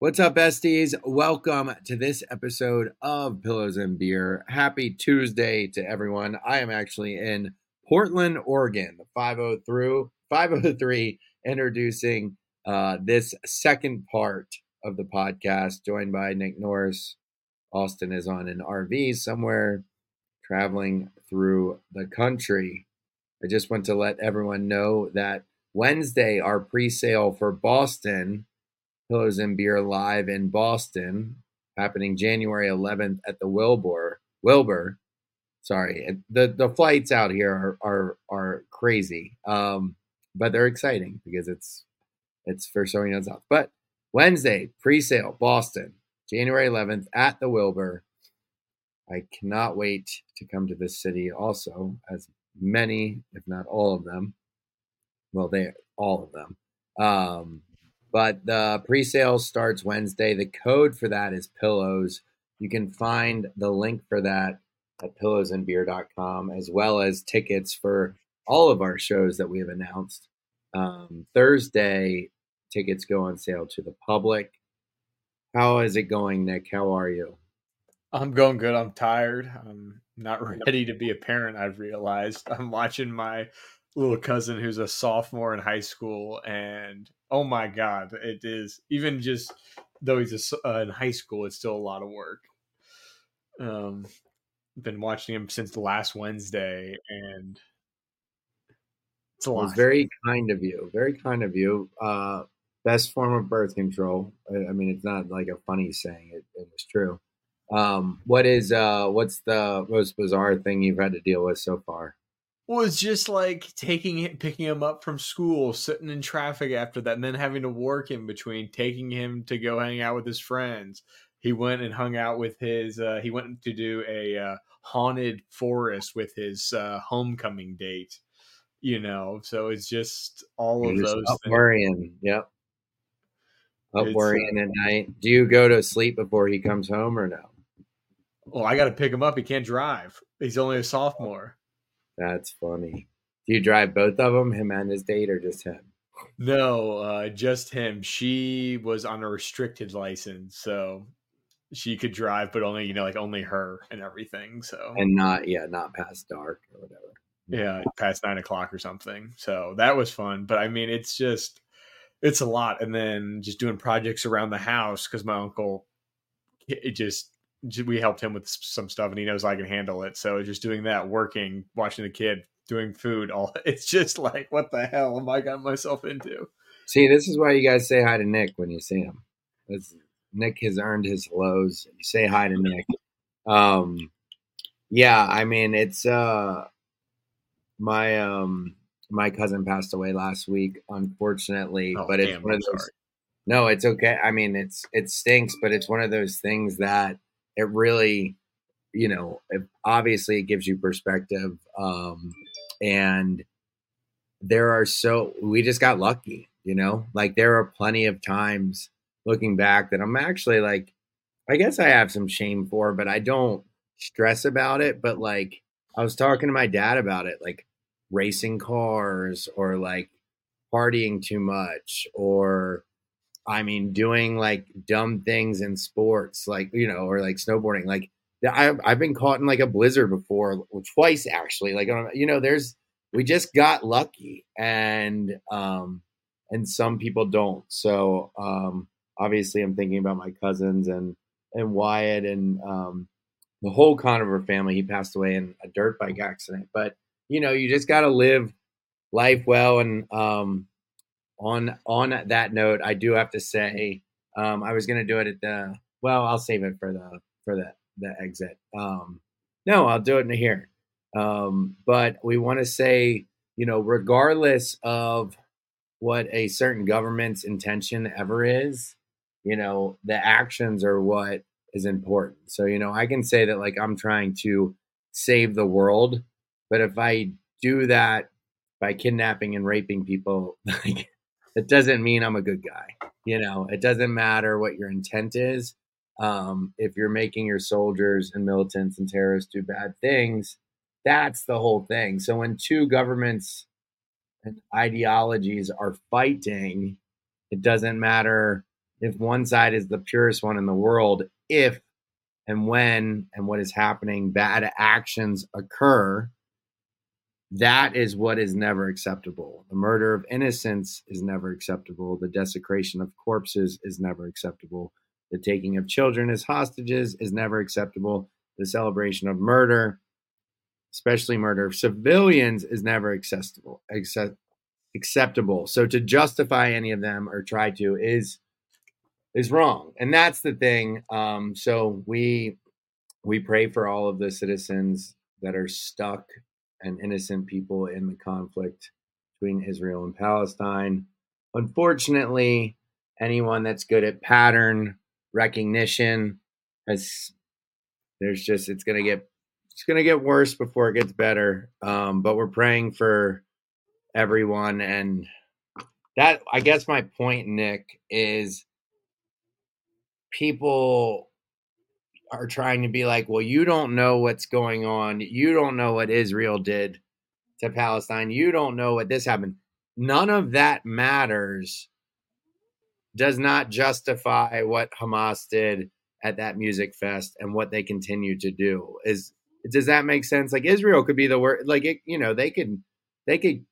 What's up, besties? Welcome to this episode of Pillows and Beer. Happy Tuesday to everyone. I am actually in Portland, Oregon, 503, 503 introducing uh, this second part of the podcast, joined by Nick Norris. Austen is on an RV somewhere traveling through the country. I just want to let everyone know that Wednesday, our pre sale for Boston Pillows and Beer live in Boston, happening January 11th at the Wilbur. Wilbur, sorry, the the flights out here are are, are crazy, um, but they're exciting because it's it's for showing us off. But Wednesday pre-sale Boston, January 11th at the Wilbur. I cannot wait to come to this city. Also, as many, if not all of them, well, they all of them. Um, but the pre-sale starts Wednesday. The code for that is pillows. You can find the link for that at pillowsandbeer.com, as well as tickets for all of our shows that we have announced. Um, Thursday, tickets go on sale to the public. How is it going, Nick? How are you? I'm going good. I'm tired. I'm not ready to be a parent. I've realized I'm watching my little cousin who's a sophomore in high school, and oh my god, it is even just though he's a, uh, in high school, it's still a lot of work. Um, been watching him since last Wednesday, and it's a lot. It's very kind of you. Very kind of you. Uh, best form of birth control. I, I mean, it's not like a funny saying. It, it was true. Um, what is uh, what's the most bizarre thing you've had to deal with so far? Was just like taking him, picking him up from school, sitting in traffic after that, and then having to work in between, taking him to go hang out with his friends. He went and hung out with his. Uh, he went to do a uh, haunted forest with his uh, homecoming date. You know, so it's just all You're of just those. Up things. worrying, yep. Up it's, worrying uh at night. Do you go to sleep before he comes home or no? Well, I got to pick him up. He can't drive. He's only a sophomore. That's funny. Do you drive both of them, him and his date, or just him? No, uh, just him. She was on a restricted license, so she could drive, but only you know, like only her and everything. So and not yeah, not past dark or whatever. Yeah, past nine o'clock or something. So that was fun. But I mean, it's just it's a lot, and then just doing projects around the house because my uncle it just we helped him with some stuff and he knows I can handle it. So just doing that, working, watching the kid, doing food, all it's just like, what the hell am I got myself into? See, this is why you guys say hi to Nick when you see him. It's, Nick has earned his hellos. You say hi to Nick. Um, yeah, I mean, it's uh, my um, my cousin passed away last week, unfortunately, oh, but it's damn, one of those. No, it's okay. I mean, it's it stinks, but it's one of those things that it really, you know, it, obviously it gives you perspective. Um, and there are so, we just got lucky, you know, like there are plenty of times looking back that I'm actually like, I guess I have some shame for, but I don't stress about it. But like, I was talking to my dad about it, like racing cars or like partying too much or I mean, doing like dumb things in sports, like you know, or like snowboarding. Like I've I've been caught in like a blizzard before, twice actually. Like you know, there's we just got lucky, and um, and some people don't. So um, obviously, I'm thinking about my cousins and and Wyatt and um, the whole Conover family. He passed away in a dirt bike accident, but you know, you just got to live life well and um on on that note, I do have to say um, I was going to do it at the well. I'll save it for the for the the exit. Um, no, I'll do it in here. Um, but we want to say, you know, regardless of what a certain government's intention ever is, you know, the actions are what is important. So, you know, I can say that like I'm trying to save the world, but if I do that by kidnapping and raping people, like it doesn't mean I'm a good guy. You know, it doesn't matter what your intent is. Um, if you're making your soldiers and militants and terrorists do bad things, that's the whole thing. So when two governments and ideologies are fighting, it doesn't matter if one side is the purest one in the world, if and when and what is happening, bad actions occur, that is what is never acceptable. The murder of innocents is never acceptable. The desecration of corpses is never acceptable. The taking of children as hostages is never acceptable. The celebration of murder, especially murder of civilians, is never acceptable. Accept, acceptable. So to justify any of them or try to is is wrong, and that's the thing. Um, so we we pray for all of the citizens that are stuck and innocent people in the conflict between Israel and Palestine. Unfortunately, anyone that's good at pattern recognition has there's just it's gonna get it's gonna get worse before it gets better. Um, but we're praying for everyone and that I guess my point, Nick, is people are trying to be like, well, you don't know what's going on. You don't know what Israel did to Palestine. You don't know what this happened. None of that matters, does not justify what Hamas did at that music fest and what they continue to do. Is does that make sense? Like Israel could be the word like it, you know, they could they could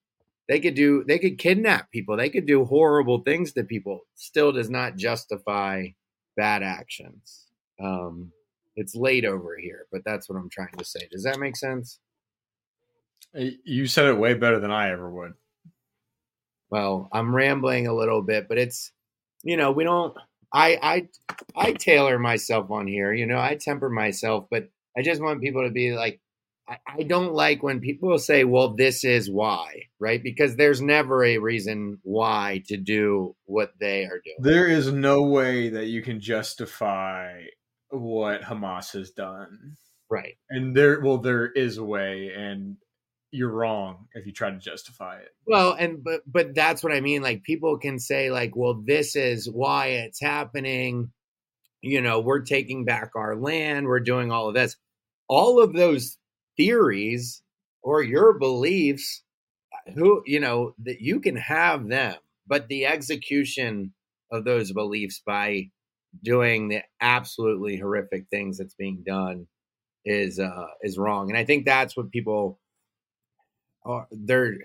they could do they could kidnap people. They could do horrible things to people. Still does not justify bad actions. Um it's late over here, but that's what I'm trying to say. Does that make sense? You said it way better than I ever would. Well, I'm rambling a little bit, but it's you know, we don't I I I tailor myself on here, you know, I temper myself, but I just want people to be like I, I don't like when people say, well, this is why, right? Because there's never a reason why to do what they are doing. There is no way that you can justify what Hamas has done. Right. And there well there is a way and you're wrong if you try to justify it. Well, and but but that's what I mean like people can say like well this is why it's happening. You know, we're taking back our land, we're doing all of this. All of those theories or your beliefs who you know that you can have them, but the execution of those beliefs by doing the absolutely horrific things that's being done is uh is wrong. And i think that's what people are they're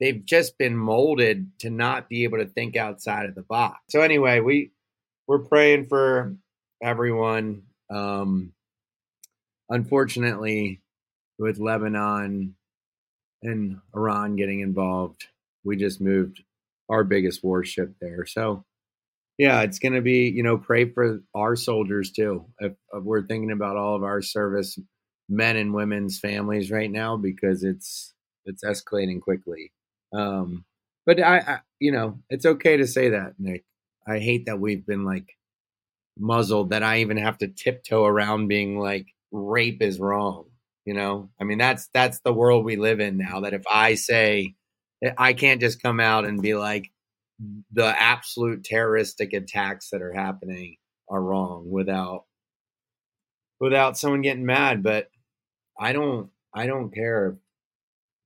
they've just been molded to not be able to think outside of the box. So anyway we we're praying for everyone um unfortunately with lebanon and iran getting involved we just moved our biggest warship there. So yeah, it's going to be, you know, pray for our soldiers too. If, if, we're thinking about all of our service men and women's families right now because it's it's escalating quickly. Um, but I, I, you know, it's okay to say that, Nick. I hate that we've been like muzzled. That I even have to tiptoe around being like rape is wrong. You know, I mean that's that's the world we live in now. That if I say I can't just come out and be like the absolute terroristic attacks that are happening are wrong without without someone getting mad but i don't i don't care if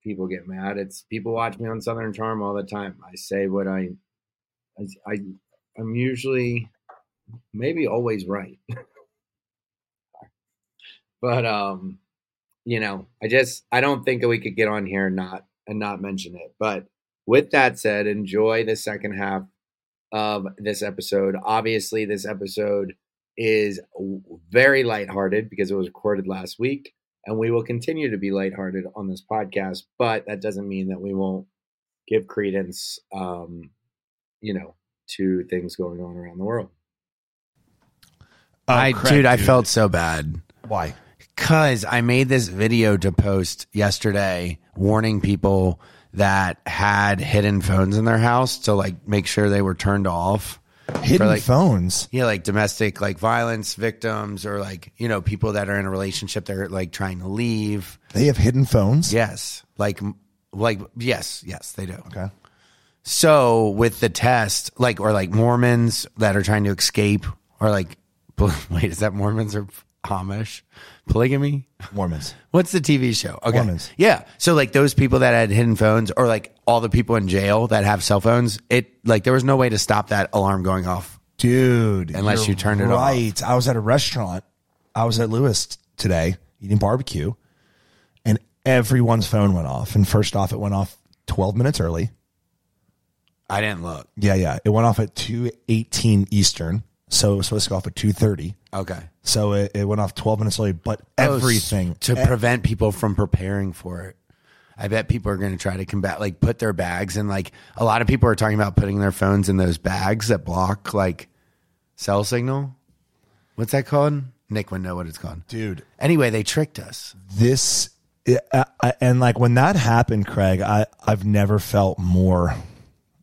people get mad. It's people watch me on southern charm all the time. I say what i i, I i'm usually maybe always right. But um you know i just i don't think that we could get on here and not and not mention it but with that said, enjoy the second half of this episode. Obviously, this episode is very lighthearted because it was recorded last week, and we will continue to be lighthearted on this podcast. But that doesn't mean that we won't give credence, um, you know, to things going on around the world. Oh, I, dude, dude, I felt so bad. Why? Because I made this video to post yesterday warning people that had hidden phones in their house to like make sure they were turned off. Hidden like, phones. Yeah, like domestic like violence victims or like, you know, people that are in a relationship they're like trying to leave. They have hidden phones? Yes. Like like yes, yes, they do. Okay. So with the test, like or like Mormons that are trying to escape or like wait, is that Mormons or Amish? Polygamy Mormons. What's the TV show? Okay. Mormons. Yeah. So like those people that had hidden phones or like all the people in jail that have cell phones, it like there was no way to stop that alarm going off dude. Unless you turned it off. right. I was at a restaurant. I was at Lewis today eating barbecue, and everyone's phone went off. And first off, it went off 12 minutes early. I didn't look. Yeah, yeah. It went off at 2:18 Eastern, so it was supposed to go off at 2:30. Okay. So it, it went off 12 minutes early, but everything to e- prevent people from preparing for it. I bet people are going to try to combat, like, put their bags in. Like, a lot of people are talking about putting their phones in those bags that block like cell signal. What's that called? Nick would know what it's called. dude. Anyway, they tricked us. this uh, uh, and like when that happened craig i i've never felt more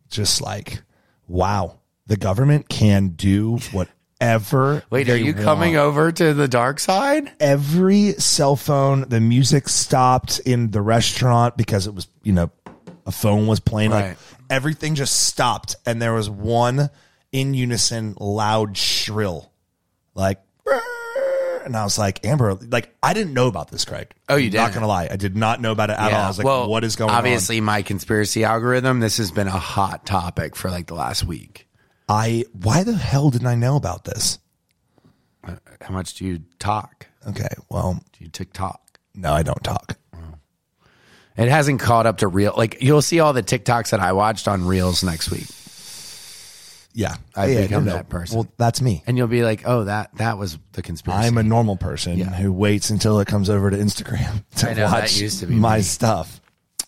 just like wow the government can do whatever Wait, are you coming over to the dark side? every cell phone the music stopped in the restaurant because it was you know a phone was playing Right. like everything just stopped and there was one in unison loud shrill like and I was like, Amber, like I didn't know about this, Craig. Oh, you I'm Not gonna lie, I did not know about it at all. I was like, well, what is going on? obviously, my conspiracy algorithm. This has been a hot topic for like the last week. I why the hell didn't I know about this? Uh, how much do you talk? Okay, well, Do you TikTok? no, I don't talk. It hasn't caught up to real. Like you'll see all the TikToks that I watched on Reels next week, Yeah, I've Yeah, become no, no. that person. Well, that's me. and you'll be like, "Oh, that that was the conspiracy." I'm a normal person Yeah. who waits until it comes over to Instagram to I know, that watch used to be my me. stuff.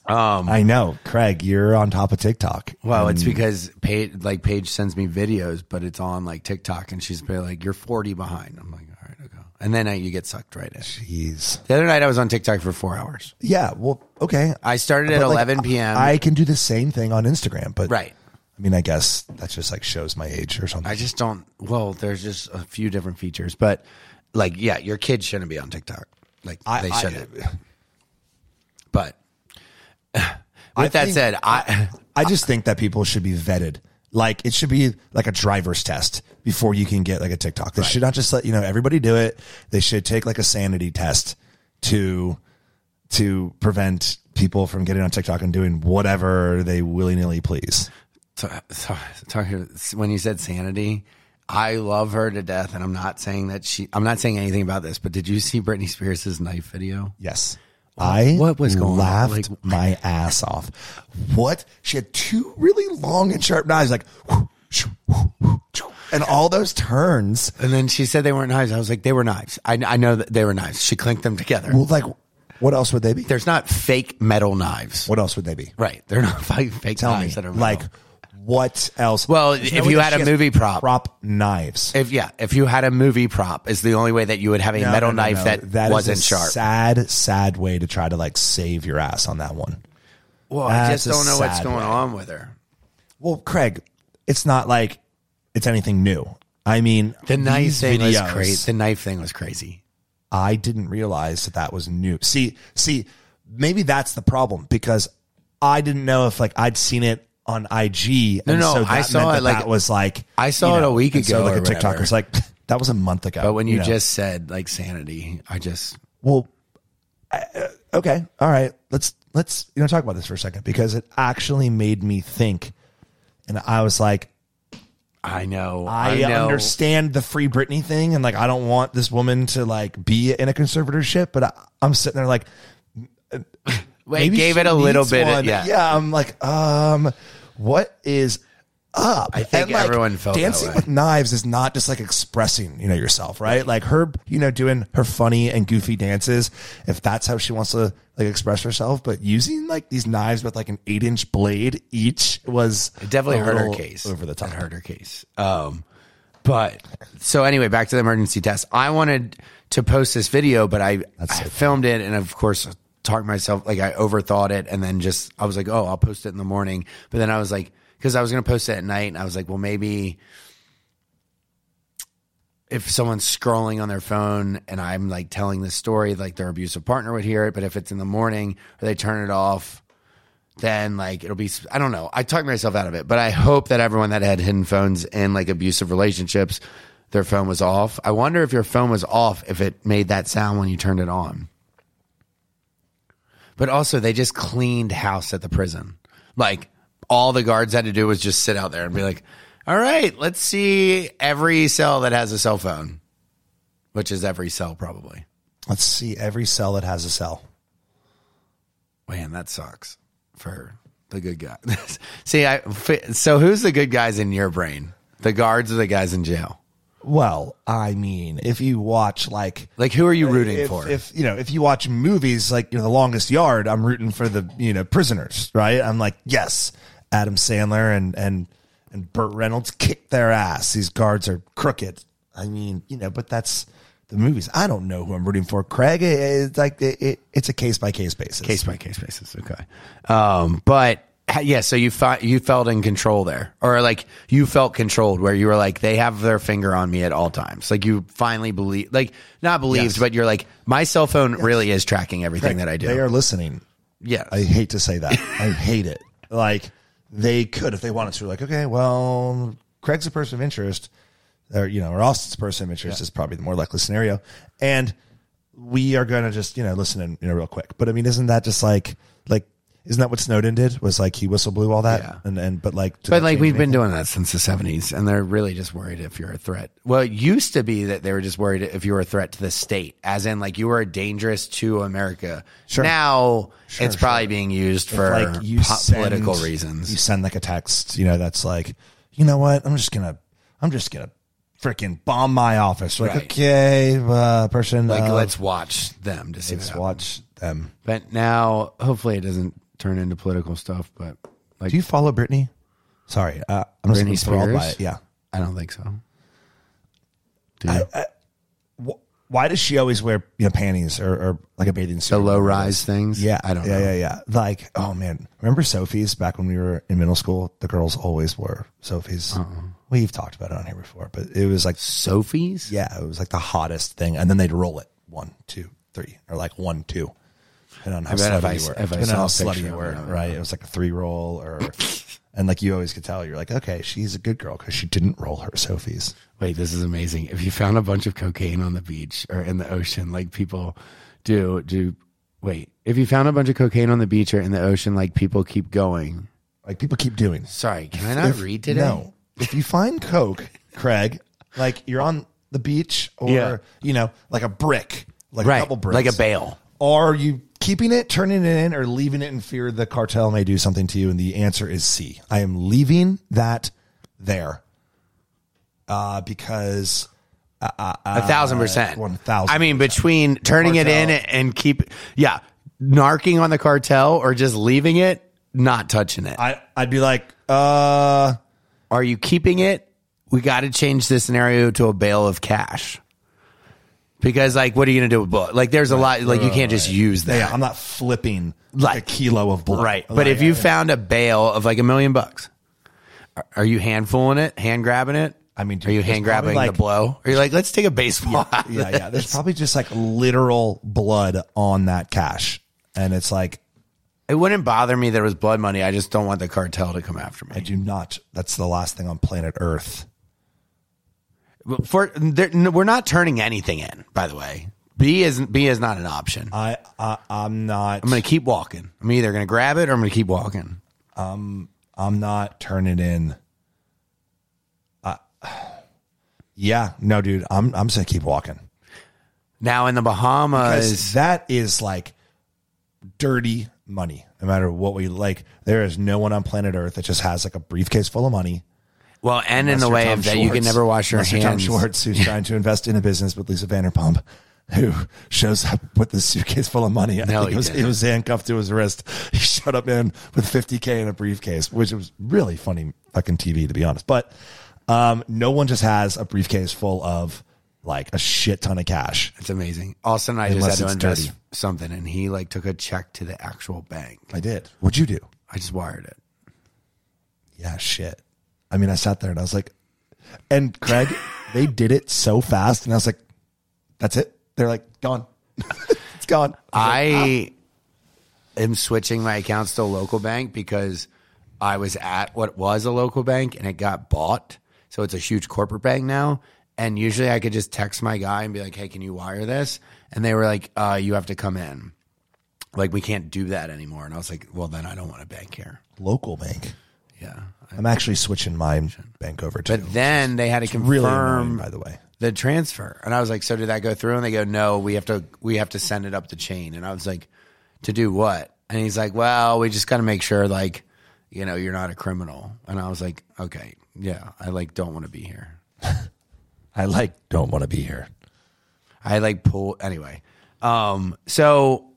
Um, I know, Craig, you're on top of TikTok. well, it's because Paige, like Paige sends me videos, but it's on like TikTok, and she's like, "You're 40 behind." I'm like, "All right, I'll go." And then uh, you get sucked right in. Jeez. The other night, I was on TikTok for four hours. Yeah. Well, okay. I started at But, like, 11 p.m. I can do the same thing on Instagram, but right. I mean, I guess that just like shows my age or something. I just don't. Well, there's just a few different features, but like, yeah, your kids shouldn't be on TikTok. Like I- they I- shouldn't. but with that think- said, I I just think that people should be vetted. Like it should be like a driver's test before you can get like a TikTok. They should not just let you know everybody do it. They should take like a sanity test to to prevent people from getting on TikTok and doing whatever they willy nilly please. so, so, talk- when you said sanity, I love her to death, and I'm not saying that she. I'm not saying anything about this, but did you see Britney Spears' knife video? Yes. I uh, what was going on? laughed Like- my ass off. What? She had two really long and sharp knives, like, and all those turns. And then she said they weren't knives. I was like, they were knives. I, I know that they were knives. She clinked them together. Well, like, what else would they be? There's not fake metal knives. What else would they be? Right. They're not fake, Tell me, knives that are metal. like, what else? Well, There's if no you had a movie prop. prop knives. If yeah, if you had a movie prop, is the only way that you would have a No, metal no, knife that, That wasn't sharp. Sad, sad way to try to like save your ass on that one. well, I just don't know what's going way. on with her. Well, Craig, it's not like it's anything new. I mean, The knife thing was crazy. The knife thing was crazy. I didn't realize that that was new. See, see, maybe that's the problem because I didn't know if like I'd seen it on IG. No, and no, so I saw it, that like- that was like I saw you it a week and so ago like a whatever. TikToker's like that was a month ago. But when you, know. just said like sanity, I just well, I- uh, okay, all right, let's let's you know talk about this for a second because it actually made me think, and I was like, I know. I, know. understand the free Britney thing, and like I don't want this woman to like be in a conservatorship, but I, I'm sitting there like, Wait, maybe gave it a little bit. Of, yeah. yeah. I'm like, um, what is up? I think And, like, everyone felt that dancing with knives is not just like expressing, you know, yourself, right? Like her, you know, doing her funny and goofy dances. If that's how she wants to like express herself, but using like these knives with like an eight inch blade each was It definitely a hurt her case. over the top. It hurt her case. Um, but so anyway, back to the emergency test. I wanted to post this video, but I, I filmed it, and of course, talked myself like I overthought it, and then just I was like, oh, I'll post it in the morning. But then I was like, because I was to post it at night, and I was like, well, maybe if someone's scrolling on their phone and I'm like telling this story, like their abusive partner would hear it. But if it's in the morning or they turn it off, then like it'll be I don't know. I talked myself out of it, but I hope that everyone that had hidden phones in like abusive relationships, their phone was off. I wonder if your phone was off if it made that sound when you turned it on. But also they just cleaned house at the prison. Like all the guards had to do was just sit out there and be like, All right, let's see every cell that has a cell phone, which is every cell probably. Let's see every cell that has a cell. Man, that sucks for the good guy. see, I so who's the good guys in your brain? The guards or the guys in jail? Well, I mean, if you watch like Like who are you rooting if, for? If you know, if you watch movies like you know, The Longest Yard, I'm rooting for the you know prisoners, right? I'm like, yes, Adam Sandler and and and Burt Reynolds kick their ass. These guards are crooked. I mean, you know, but that's the movies. I don't know who I'm rooting for. Craig, it- it's like it, it, it's a case by case basis. case by case basis. Okay. Um, but yeah, so you fi- you felt in control there, or like you felt controlled, where you were like, they have their finger on me at all times. Like you finally believe, like not believed, Yes. but you're like, my cell phone really is tracking everything that I do. They are listening. yeah. I hate to say that. I hate it. Like they could if they wanted to. Like, okay, well, Craig's a person of interest, or you know, or Austen's a person of interest is probably the more likely scenario, and we are going to just you know listen in you know real quick. But I mean, isn't that just like like isn't that what Snowden did? Was like he whistle blew all that, Yeah. and and but like did But that like change we've been anything? doing that since the seventies, and they're really just worried if you're a threat. Well, it used to be that they were just worried if you were a threat to the state, as in like you were dangerous to America. Sure. Now it's Sure, probably being used for like you po- send- political reasons. You send like a text, you know, that's like, you know what? I'm just gonna, I'm just gonna freaking bomb my office. Like, Right. okay, uh, person, like uh, let's watch them to see let's what happens. watch them. But now, hopefully, it doesn't turn into political stuff. But like, Do you follow Britney? Sorry, uh, I'm just Britney enthralled by it. Yeah. I don't think so. Do you? Wh- Why does she always wear you know panties or, or like a bathing suit? the low rise things. Yeah, I don't yeah, know. Yeah, yeah, Like, oh man, remember Soffe's back when we were in middle school? The girls always wore Soffe's. Uh-uh. We've talked about it on here before, but it was like, Soffe's. yeah, it was like the hottest thing. And then they'd roll it one, two, three, or like one, two. And on how bet if slutty I- you were, if I Depending on saw how a slutty picture you of were, I would right? It was like a three roll, or and like you always could tell, you're like, okay, she's a good girl because she didn't roll her Soffe's. Wait, this is amazing. If you found a bunch of cocaine on the beach or in the ocean, like people do, do wait. If you found a bunch of cocaine on the beach or in the ocean, like people keep going. Like people keep doing. Sorry, can I not If- read today? No. If you find coke, Craig, like you're on the beach or Yeah. you know, like a brick, like right, a couple bricks, like a bale. or you keeping it, turning it in, or leaving it in fear the cartel may do something to you? And the answer is C. I am leaving that there. Uh, because A thousand percent. one thousand I mean, between turning it in and keep, yeah, narking on the cartel or just leaving it, not touching it. I, I'd be like, uh, Are you keeping it? We got to change this scenario to a bale of cash. Because, like, what are you going to do with blood? Like, there's a lot, like, you can't just use that. yeah, I'm not flipping like, Like- a kilo of blood. Right. But Like, if you found a bale of like a million bucks, are- are you handfulling it, hand grabbing it? I mean, are you there's hand grabbing probably, the like- blow? Are you like, let's take a baseball? out of yeah, yeah. There's probably just like literal blood on that cash, and it's like It wouldn't bother me that it was blood money. I just don't want the cartel to come after me. I me. do not. That's the last thing on planet Earth. For there, no, we're not turning anything in. By the way, B is B is not an option. I, I I'm not. I'm going to keep walking. I'm either going to grab it or I'm going to keep walking. I'm not turning in. Uh, yeah, no, dude. I'm I'm just gonna keep walking Now in the because Bahamas, that is like dirty money. No matter what we like, there is no one on planet Earth that just has like a briefcase full of money. Well, and in the way Tom of that, you can never wash your Unless you're Tom. Schwartz, who's trying to invest in a business with Lisa Vanderpump, who shows up with a suitcase full of money. I No, think he it was, it was handcuffed to his wrist. He showed up in with 50k in a briefcase, which was really funny fucking TV to be honest. But um, no one just has a briefcase full of like a shit ton of cash. It's amazing. Austen and I just had to invest dirty. something, and he like took a check to the actual bank. I did. What'd you do? I just wired it. Yeah, shit. I mean, I sat there and I was like, and Craig, they did it so fast, and I was like, that's it. They're like, gone. it's gone. I am switching my accounts to a local bank because I was at what was a local bank and it got bought. So it's a huge corporate bank now. And usually I could just text my guy and be like, hey, can you wire this? And they were like, uh, you have to come in. Like, we can't do that anymore. And I was like, well, then I don't want a bank here. local bank. Yeah. I'm actually switching my bank over to. But then they had to confirm really annoying, by the way. the transfer. And I was like, so did that go through? And they go, no, we have to, we have to send it up the chain. And I was like, to do what? And he's like, well, we just got to make sure like, you know, you're not a criminal. And I was like, okay, yeah, I like don't want to be here. I like don't want to be here. I like pull anyway. Um, so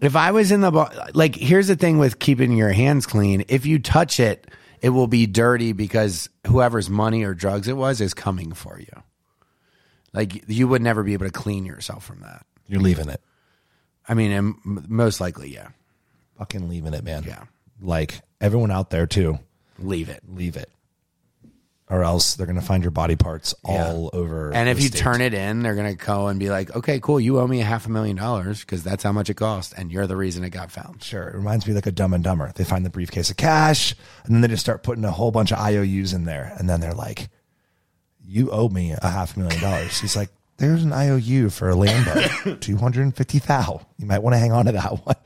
if I was in the like, here's the thing with keeping your hands clean. If you touch it, it will be dirty because whoever's money or drugs it was is coming for you. Like you would never be able to clean yourself from that. You're leaving it. I mean, and most likely, yeah, Fucking leaving it, man. Yeah. Like everyone out there too. leave it. Leave it. Or else they're gonna find your body parts all over. And if you state. turn it in, they're gonna go and be like, "Okay, cool, you owe me a half a million dollars because that's how much it cost, and you're the reason it got found." Sure. It reminds me like a dumb and dumber. They find the briefcase of cash and then they just start putting a whole bunch of IOUs in there. And then they're like, You owe me a half a million dollars. He's like, There's an IOU for a Lambo, 250 thou. You might want to hang on to that one.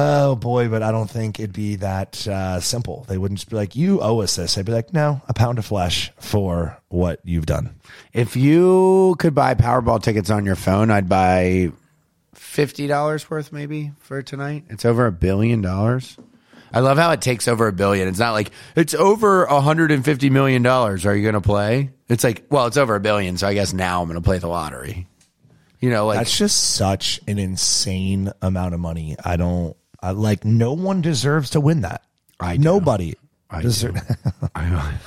Oh boy, but I don't think it'd be that uh, simple. They wouldn't just be like, You owe us this. They'd be like, No, a pound of flesh for what you've done. If you could buy Powerball tickets on your phone, I'd buy fifty dollars worth maybe for tonight. It's over a billion dollars. I love how it takes over a billion. It's not like it's over a hundred and fifty million dollars. Are you going to play? It's like, well, it's over a billion, so I guess now I'm going to play the lottery. You know, like That's just such an insane amount of money. I don't I, like. No one deserves to win that. I do. Nobody. I deser-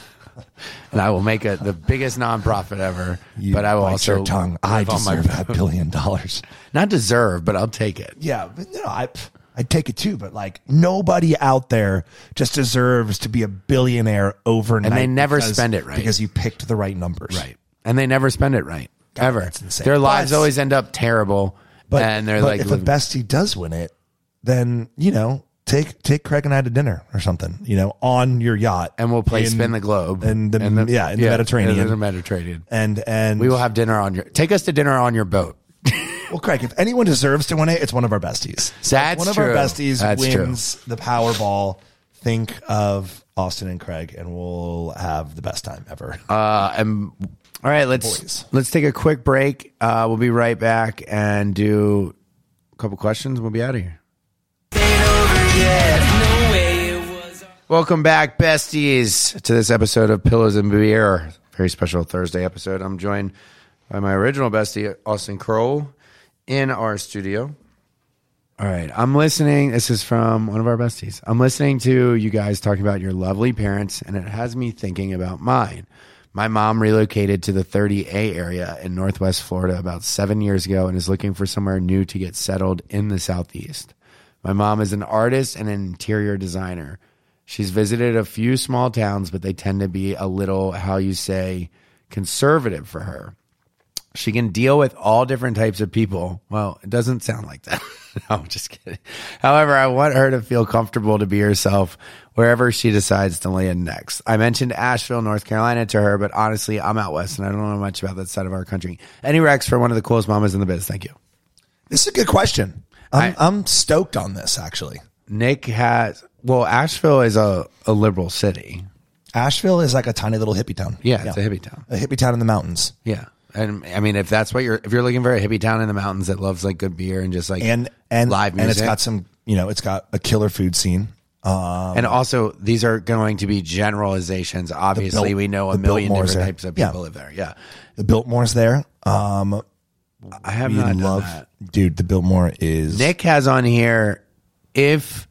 and I will make it the biggest nonprofit ever. You but I will also your tongue. I live on my- deserve that billion dollars. not deserve, but I'll take it. Yeah, but you know, I I'd take it too. But like nobody out there just deserves to be a billionaire overnight, And they never because- spend it right. because you picked the right numbers. Right. And they never spend it right. ever. that's insane. Their lives But- always end up terrible. But, and they're but like, if a bestie does win it, then you know take take Craig and I to dinner or something. You know, on your yacht, and we'll play in- spin the globe in the- yeah, in the Mediterranean. in the Mediterranean. and and We will have dinner on your. Take us to dinner on your boat. Well, Craig, if anyone deserves to win it, it's one of our besties. That's one of true. our besties That's wins the Powerball. Think of Austen and Craig, and we'll have the best time ever. Uh, and all right, let's Boys. let's take a quick break. Uh, we'll be right back and do a couple questions. We'll be out of here. Welcome back, besties, to this episode of Pillows and Beer. Very special Thursday episode. I'm joined by my original bestie, Austen Kroll, in our studio. All right, I'm listening. This is from one of our besties. I'm listening to you guys talking about your lovely parents, and it has me thinking about mine. My mom relocated to the 30A area in Northwest Florida about seven years ago and is looking for somewhere new to get settled in the Southeast. My mom is an artist and an interior designer. She's visited a few small towns, but they tend to be a little, how you say, conservative for her. She can deal with all different types of people. Well, it doesn't sound like that. no, I'm just kidding. However, I want her to feel comfortable to be herself wherever she decides to land next. I mentioned Asheville, North Carolina to her, but honestly, I'm out west and I don't know much about that side of our country. Any Rex for one of the coolest mamas in the biz. Thank you. This is a good question. I'm, I- I'm stoked on this actually. Nick has, well, Asheville is a, a liberal city. Asheville is like a tiny little hippie town. Yeah, it's a hippie town. a hippie town in the mountains. Yeah. And I mean, if that's what you're, if you're looking for a hippie town in the mountains that loves like good beer and just like And and live music, and it's got some, you know, it's got a killer food scene. Um, And also, these are going to be generalizations. Obviously, we know a million Biltmore's different there. types of Yeah. people live there. Yeah, the Biltmore's there. Um, I have we not done love, that. dude. The Biltmore is Nick has on here if,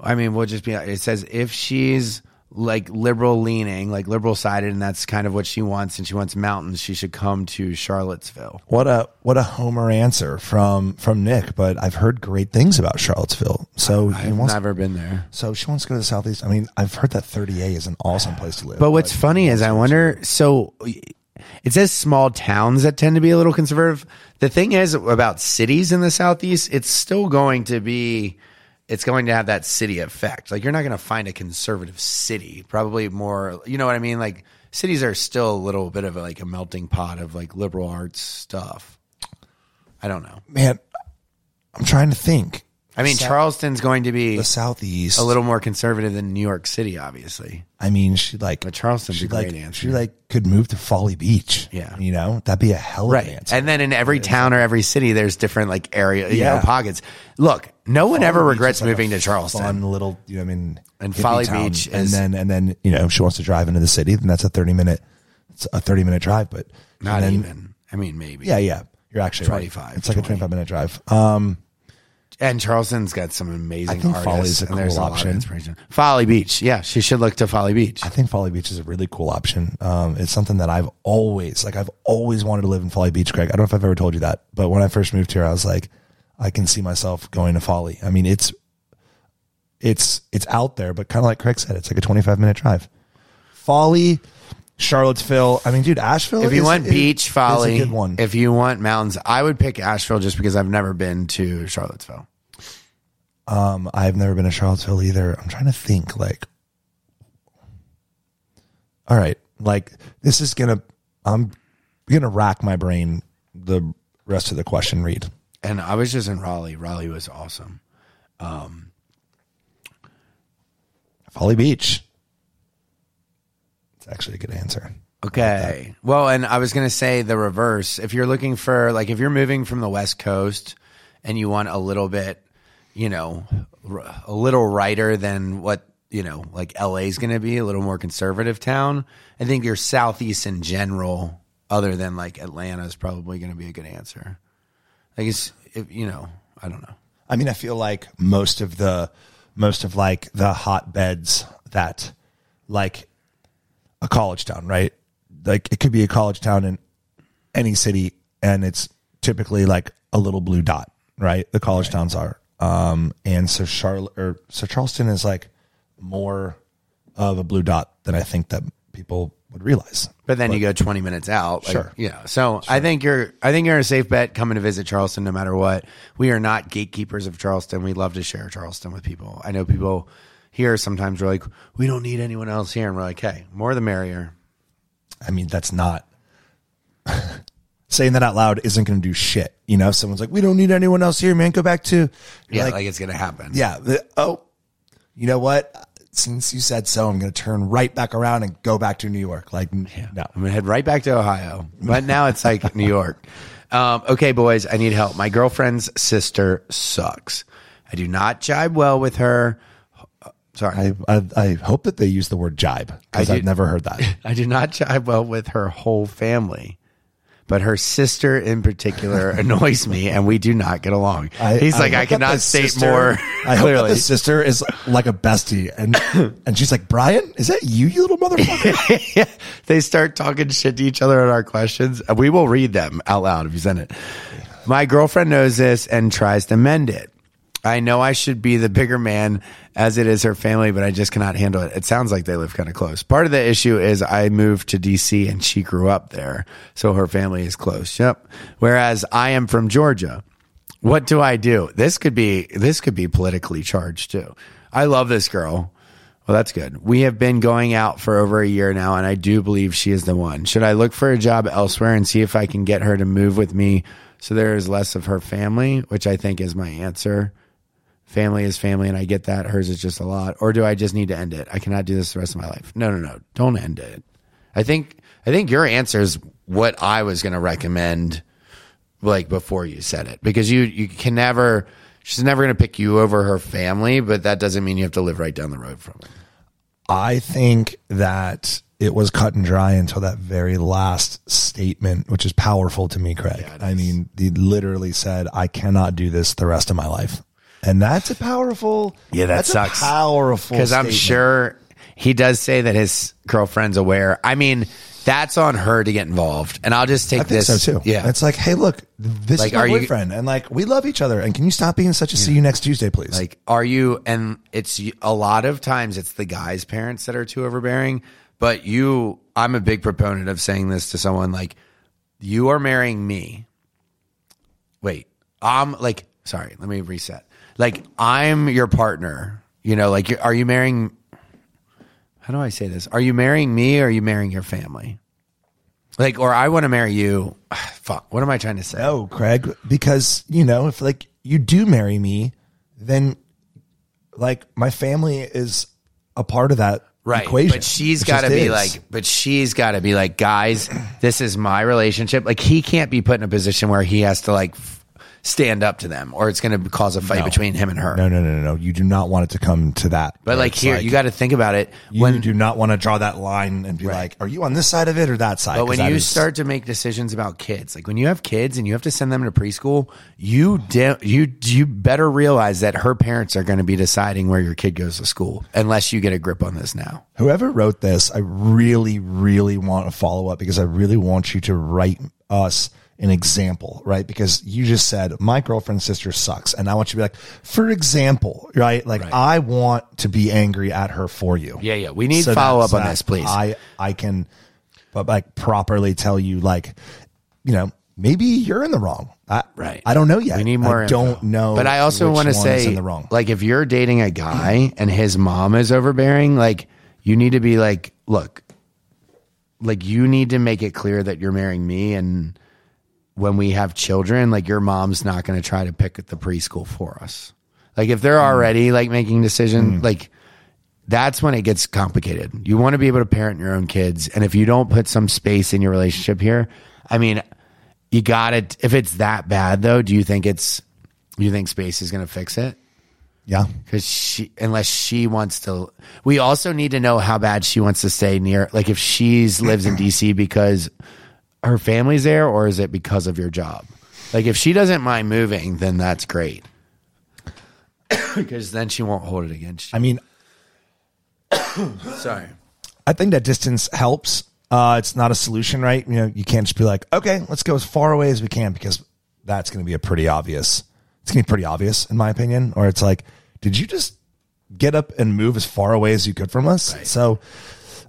I mean, we'll just be. It says if she's like liberal leaning, like liberal sided, and that's kind of what she wants, and she wants mountains, she should come to Charlottesville. What a what a homer answer from from Nick, but I've heard great things about Charlottesville. So he I've wants, never been there. so she wants to go to the southeast. I mean, I've heard that 30A is an awesome place to live. But what's funny is I wonder. So it says small towns that tend to be a little conservative. The thing is about cities in the southeast, it's still going to be. It's going to have that city effect. Like you're not going to find a conservative city. Probably more. You know what I mean? Like cities are still a little bit of a, like a melting pot of like liberal arts stuff. I don't know. man, I'm trying to think. I mean, South- Charleston's going to be the southeast. a little more conservative than New York City, obviously. I mean, she like But Charleston's she a great like answer. she like could move to Folly Beach. Yeah. you know that'd be a hell of an answer. And then in every town or every city, there's different like area, you Yeah. know, pockets. Look, no one ever Folly Beach regrets is like a moving to Charleston. Fun little, you know, I mean, And hippie Folly town. Beach and is- then and then you know, if she wants to drive into the city, then that's a thirty minute, it's a thirty minute drive. But Not and then- even. I mean, maybe. Yeah, yeah, you're actually right. 25, It's like a 20. twenty five minute drive. Um, And Charleston's got some amazing I think artists. Folly's a and there's cool option. inspiration. Folly Beach. Yeah, she should look to Folly Beach. I think Folly Beach is a really cool option. Um, it's something that I've always like. I've always wanted to live in Folly Beach, Greg. I don't know if I've ever told you that, but when I first moved here, I was like, I can see myself going to Folly. I mean, it's it's it's out there, but kind of like Craig said, it's like a twenty five minute drive. Folly, Charlottesville. I mean, dude, Asheville. If you is- want beach, Folly. a good one. If you want mountains, I would pick Asheville just because I've never been to Charlottesville. Um, I've never been to Charlottesville either. I'm trying to think like All right. Like this is gonna I'm gonna rack my brain the rest of the question read. And I was just in Raleigh. Raleigh was awesome. Um, Folly Beach. It's actually a good answer. Okay. Well, and I was going to say the reverse. If you're looking for, like, if you're moving from the West Coast and you want a little bit, you know, r- a little righter than what, you know, like LA is going to be, a little more conservative town, I think your Southeast in general, other than like Atlanta, is probably going to be a good answer. Like, it's, if, you know, I don't know. I mean, I feel like most of the most of like the hotbeds that like a college town, right? Like it could be a college town in any city and it's typically like a little blue dot, right? The college towns are. Um and so Charlotte or so Charleston is like more of a blue dot than I think that people would realize. But then you go 20 minutes out. Like, Sure. Yeah. So I think you're, I think you're a safe bet coming to visit Charleston no matter what. We are not gatekeepers of Charleston. We love to share Charleston with people. I know people here sometimes we're like, we don't need anyone else here. And we're like, hey, more the merrier. I mean, that's not saying that out loud isn't going to do shit. You know, if someone's like, we don't need anyone else here, man. Go back to, you're Yeah. like, Like, it's going to happen. yeah. the- oh, you know what? Since you said so, I'm going to turn right back around and go back to New York. Like, no. I'm going to head right back to Ohio. But now it's like New York. Um, okay, boys, I need help. My girlfriend's sister sucks. I do not jibe well with her. Sorry. I, I, I hope that they use the word jibe because I I've never heard that. I do not jive well with her whole family, but her sister in particular annoys me, and we do not get along. He's like, I, hope that cannot state sister- more I hope that clearly. the sister is like a bestie, and and she's like, Brian, is that you, you little motherfucker? they start talking shit to each other on our questions. and We will read them out loud if you send it. My girlfriend knows this and tries to mend it. I know I should be the bigger man as it is her family, but I just cannot handle it. It sounds like they live kind of close. Part of the issue is I moved to DC and she grew up there. So her family is close. Yep. Whereas I am from Georgia. What do I do? This could be, this could be politically charged too. I love this girl. Well, that's good. We have been going out for over a year now, and I do believe she is the one. Should I look for a job elsewhere and see if I can get her to move with me so there is less of her family, which I think is my answer? Family is family, and I get that. Hers is just a lot. Or do I just need to end it? I cannot do this the rest of my life. No, no, no. Don't end it. I think I think your answer is what I was going to recommend like before you said it because you you can never she's never going to pick you over her family but that doesn't mean you have to live right down the road from her I think that it was cut and dry until that very last statement, which is powerful to me, Craig. I mean, he literally said, I cannot do this the rest of my life. And that's a powerful, Yeah, that that's sucks. A powerful, because I'm statement. sure he does say that his girlfriend's aware I mean that's on her to get involved and I'll just take I think this so too. yeah It's like, hey, look, this Like, is my are you- boyfriend. and like, we love each other. And can you stop being such a see you next Tuesday, please? Like, are you? And it's a lot of times it's the guy's parents that are too overbearing. But you, I'm a big proponent of saying this to someone like, you are marrying me. Wait, I'm like, sorry, let me reset. Like, I'm your partner. You know, like, are you marrying? How do I say this? Are you marrying me or are you marrying your family? Like, or I want to marry you. Fuck, what am I trying to say? No, Craig, because you know, if like you do marry me, then like my family is a part of that Right. equation. But she's got to be is. like, but she's got to be like, guys, this is my relationship. Like, he can't be put in a position where he has to like f- stand up to them or it's going to cause a fight between him and her. no, no, no, no, no. You do not want it to come to that. But like here, you got to think about it. you When do not want to draw that line and be like, are you on this side of it or that side? But 'Cause when that you is- start to make decisions about kids, like when you have kids and you have to send them to preschool, you de- you you better realize that her parents are going to be deciding where your kid goes to school unless you get a grip on this now. whoever wrote this, I really, really want a follow up because I really want you to write us an example, right? Because you just said my girlfriend's sister sucks, and I want you to be like, for example, right? Like I want to be angry at her for you. Yeah, yeah. We need So follow that- up on this, please. I I can, but like properly tell you, like, you know, maybe you're in the wrong. I, Right. I don't know yet. We need more. I info. don't know. But I also want to say, in the wrong. like, if you're dating a guy and his mom is overbearing, like, you need to be like, look, like, you need to make it clear that you're marrying me, and when we have children, like, your mom's not going to try to pick at the preschool for us. Like, if Mm. they're already like making decisions, like. That's when it gets complicated. You want to be able to parent your own kids, and if you don't put some space in your relationship here, I mean, you got it. If it's that bad, though, do you think it's? You think space is going to fix it? yeah. Because she, unless she wants to, we also need to know how bad she wants to stay near. Like, if she's lives in DC because her family's there, or is it because of your job? Like, if she doesn't mind moving, then that's great. Because then she won't hold it against you. I mean, Sorry. I think that distance helps. Uh, it's not a solution, right? You know, you can't just be like, okay, let's go as far away as we can because that's going to be a pretty obvious. It's going to be pretty obvious, in my opinion. Or it's like, did you just get up and move as far away as you could from us? So,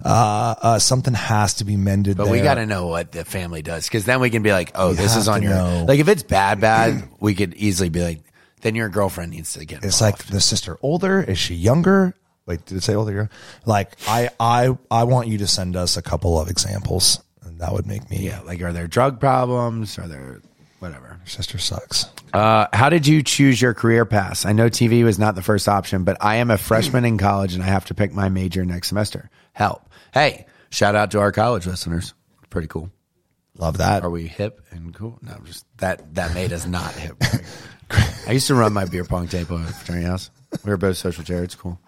uh, uh, something has to be mended. But we got to know what the family does because then we can be like, oh, We this is on your. know. Like, if it's bad, bad, we could easily be like, then your girlfriend needs to get. It's involved. like the sister older? Is she younger? Wait, did it say older? Like, I, I, I want you to send us a couple of examples, and that would make me. yeah, like, are there drug problems? Are there whatever? Sister sucks. Uh, how did you choose your career path? I know TV was not the first option, but I am a freshman in college and I have to pick my major next semester. Help! Hey, shout out to our college listeners. Pretty cool. Love that. Are we hip and cool? No, just that that made us not hip. I used to run my beer pong table at fraternity house. We were both social chair. It's cool.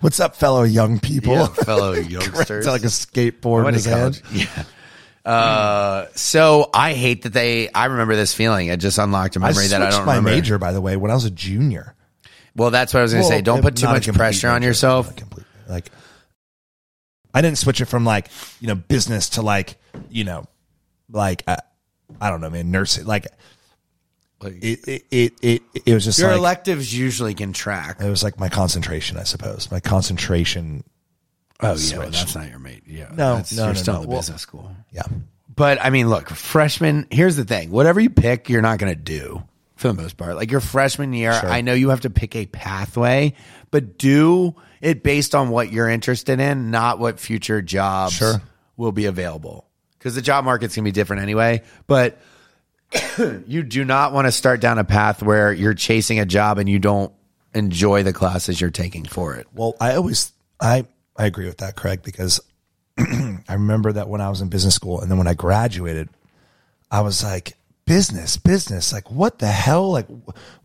What's up, fellow young people? Yeah, fellow It's youngsters. like a skateboard in his hand. Yeah. Uh, so I hate that they. I remember this feeling. It just unlocked a I memory switched that I don't my remember. major, by the way, when I was a junior. Well, that's what I was going to say. Don't put too much complete pressure on yourself. not completely. Like, I didn't switch it from like you know business to like you know like uh, I don't know, man, nursing. Like Like, it, it, it, it, it was just your like electives usually can track. it was like my concentration, I suppose. My concentration. Oh yeah, well, that's not your mate. Yeah, No, that's, no, you're no, still no. in the Well- business school. Yeah, But I mean, look, freshman. Here's the thing: whatever you pick, you're not going to do for the most part. Like your freshman year, I know you have to pick a pathway, but do it based on what you're interested in, not what future jobs Sure. will be available. Because the job market's going to be different anyway. But you do not want to start down a path where you're chasing a job and you don't enjoy the classes you're taking for it. Well, I always I I agree with that, Craig, because I remember that when I was in business school and then when I graduated, I was like, business, business, like what the hell? Like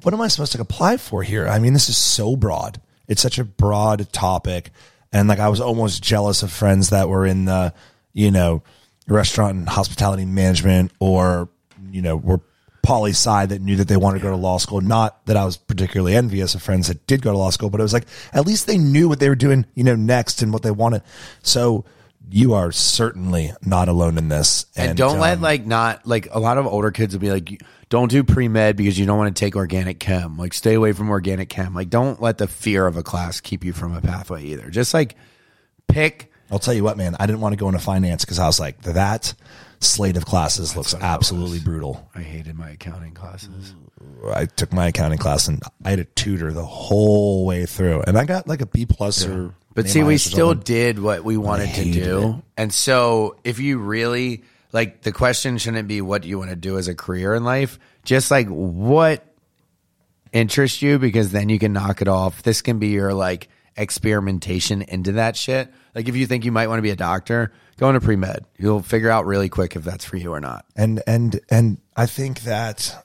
what am I supposed to apply for here? I mean, this is so broad. It's such a broad topic. And like I was almost jealous of friends that were in the, you know, restaurant and hospitality management or, you know, were poli sci that knew that they wanted to go to law school. Not that I was particularly envious of friends that did go to law school, but it was like at least they knew what they were doing, you know, next and what they wanted. So you are certainly not alone in this. And, don't let um, like not like a lot of older kids will be like, don't do pre med because you don't want to take organic chem. Like stay away from organic chem. Like don't let the fear of a class keep you from a pathway either. Just like pick. I'll tell you what, man, I didn't want to go into finance because I was like, that slate of classes looks absolutely brutal. I hated my accounting classes. I took my accounting class and I had a tutor the whole way through, and I got like a B plus or. But see, we still did what we wanted to do. And so if you really like the question shouldn't be what do you want to do as a career in life? Just like what interests you because then you can knock it off. This can be your like experimentation into that shit. Like if you think you might want to be a doctor, go into pre med. You'll figure out really quick if that's for you or not. and and and I think that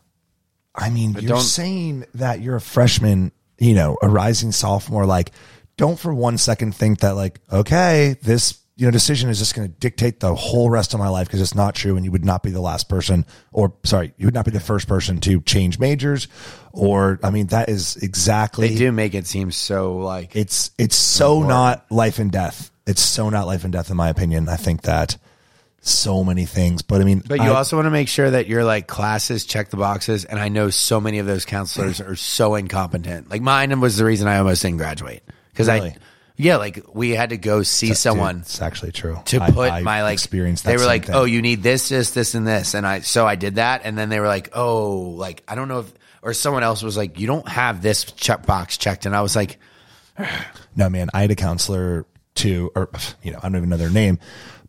I mean you're don't- saying that you're a freshman, you know, a rising sophomore. Like, don't for one second think that like, okay, this you know decision is just going to dictate the whole rest of my life because it's not true, and you would not be the last person, or sorry, you would not be the first person to change majors, or I mean that is exactly They do make it seem so like it's it's so not life and death. It's so not life and death in my opinion. I think that so many things, but I mean, But you I- also want to make sure that your like classes check the boxes. And I know so many of those counselors are so incompetent. Like mine was the reason I almost didn't graduate because Really? I, yeah, like we had to go see Dude, someone it's actually true. to put I my like experienced. They were like, thing. "Oh, you need this, this, this, and this," and I so I did that, and then they were like, "Oh, like I don't know if." Or someone else was like, "You don't have this check box checked," and I was like, no, man, I had a counselor too, or you know, I don't even know their name,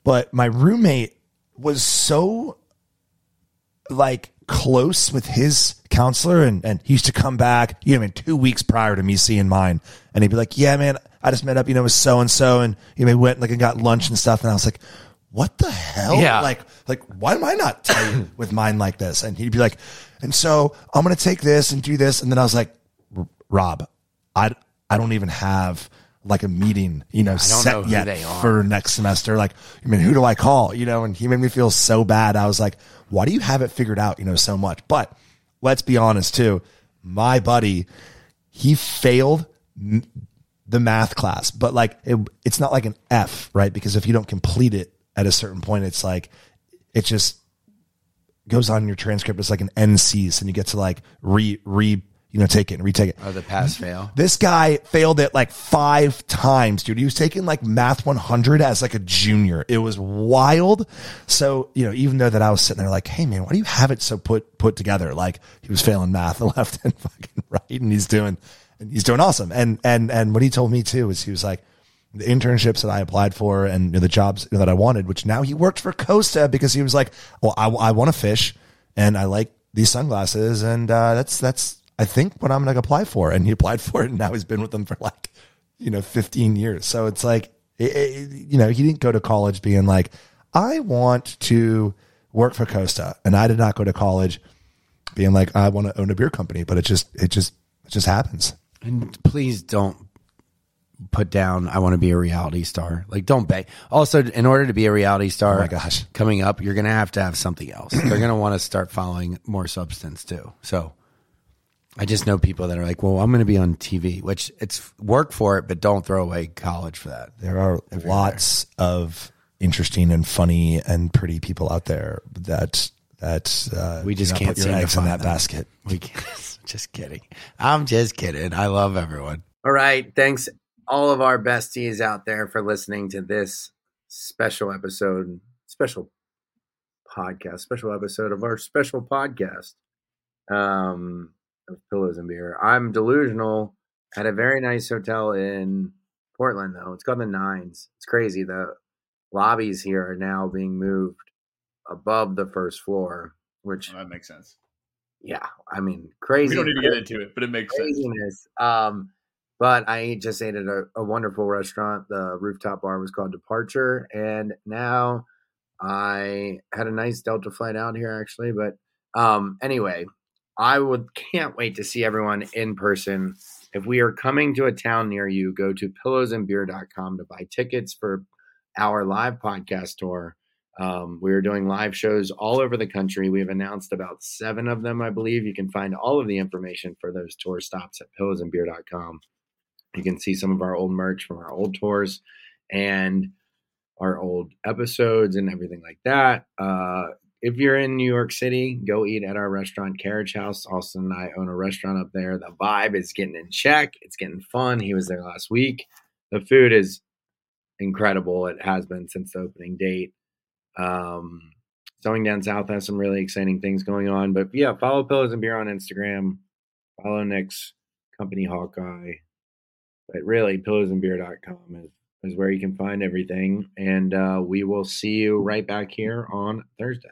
but my roommate was so like close with his counselor, and and he used to come back, you know, in two weeks prior to me seeing mine, and he'd be like, "Yeah, man, I just met up, you know, with so and so, and you know, we went like and got lunch and stuff," and I was like. What the hell? Yeah. Like, like, why am I not with mine like this? And he'd be like, and so I'm going to take this and do this. And then I was like, Rob, I, I don't even have like a meeting, you know, set know yet for next semester. Like, I mean, who do I call? You know, and he made me feel so bad. I was like, why do you have it figured out, you know, so much? But let's be honest too. My buddy, he failed the math class, but like it, it's not like an F, right? Because if you don't complete it at a certain point, it's like it just goes on in your transcript. It's like an NCs, and you get to like re re you know take it and retake it. "Oh, the pass fail." This guy failed it like five times, dude. He was taking like math 100 as like a junior. It was wild. So, you know, even though that I was sitting there like, hey man, why do you have it so put, put together? Like he was failing math left and fucking right. And he's doing, and he's doing awesome. And, and, and what he told me too is he was like, the internships that I applied for and you know, the jobs that I wanted, which now he worked for Costa because he was like, well, I, I want to fish and I like these sunglasses. And, uh, that's, that's, I think what I'm going to apply for. And he applied for it. And now he's been with them for like, you know, 15 years. So it's like, it, it- you know, he didn't go to college being like, I want to work for Costa. And I did not go to college being like, I want to own a beer company, but it just, it just, it just happens. And please don't put down I want to be a reality star. Like don't beg. Also, in order to be a reality star Oh my gosh. coming up, you're going to have to have something else. They're going to want to start following more substance too. So I just know people that are like, "Well, I'm going to be on TV," which it's work for it, but don't throw away college for that. There are lots of interesting and funny and pretty people out there that that uh, We just you know, can't put your eggs in that them. basket. We can't, just kidding. I'm just kidding. I love everyone. All right. Thanks, all of our besties out there, for listening to this special episode, special podcast, special episode of our special podcast um, of Pillows and Beer. I'm delusional at a very nice hotel in Portland, though. It's called the Nines. It's crazy. The lobbies here are now being moved above the first floor, which, that makes sense. yeah, I mean, crazy. We don't need to get into it, but it makes sense. craziness. Um, but I just ate at a, a wonderful restaurant. The rooftop bar was called Departure, and now I had a nice Delta flight out here actually. But um, anyway, I would can't wait to see everyone in person. If we are coming to a town near you, go to pillowsandbeer.com to buy tickets for our live podcast tour. Um, we are doing live shows all over the country. We've announced about seven of them, I believe. You can find all of the information for those tour stops at pillowsandbeer.com. You can see some of our old merch from our old tours and our old episodes and everything like that. Uh, if you're in New York City, go eat at our restaurant, Carriage House. Austen and I own a restaurant up there. The vibe is getting in check. It's getting fun. He was there last week. The food is incredible. It has been since the opening date. Um, Sewing Down South has some really exciting things going on. But yeah, follow Pillows and Beer on Instagram. Follow Nick's company Hawkeye. But really, pillowsandbeer.com is, is where you can find everything. And uh, we will see you right back here on Thursday.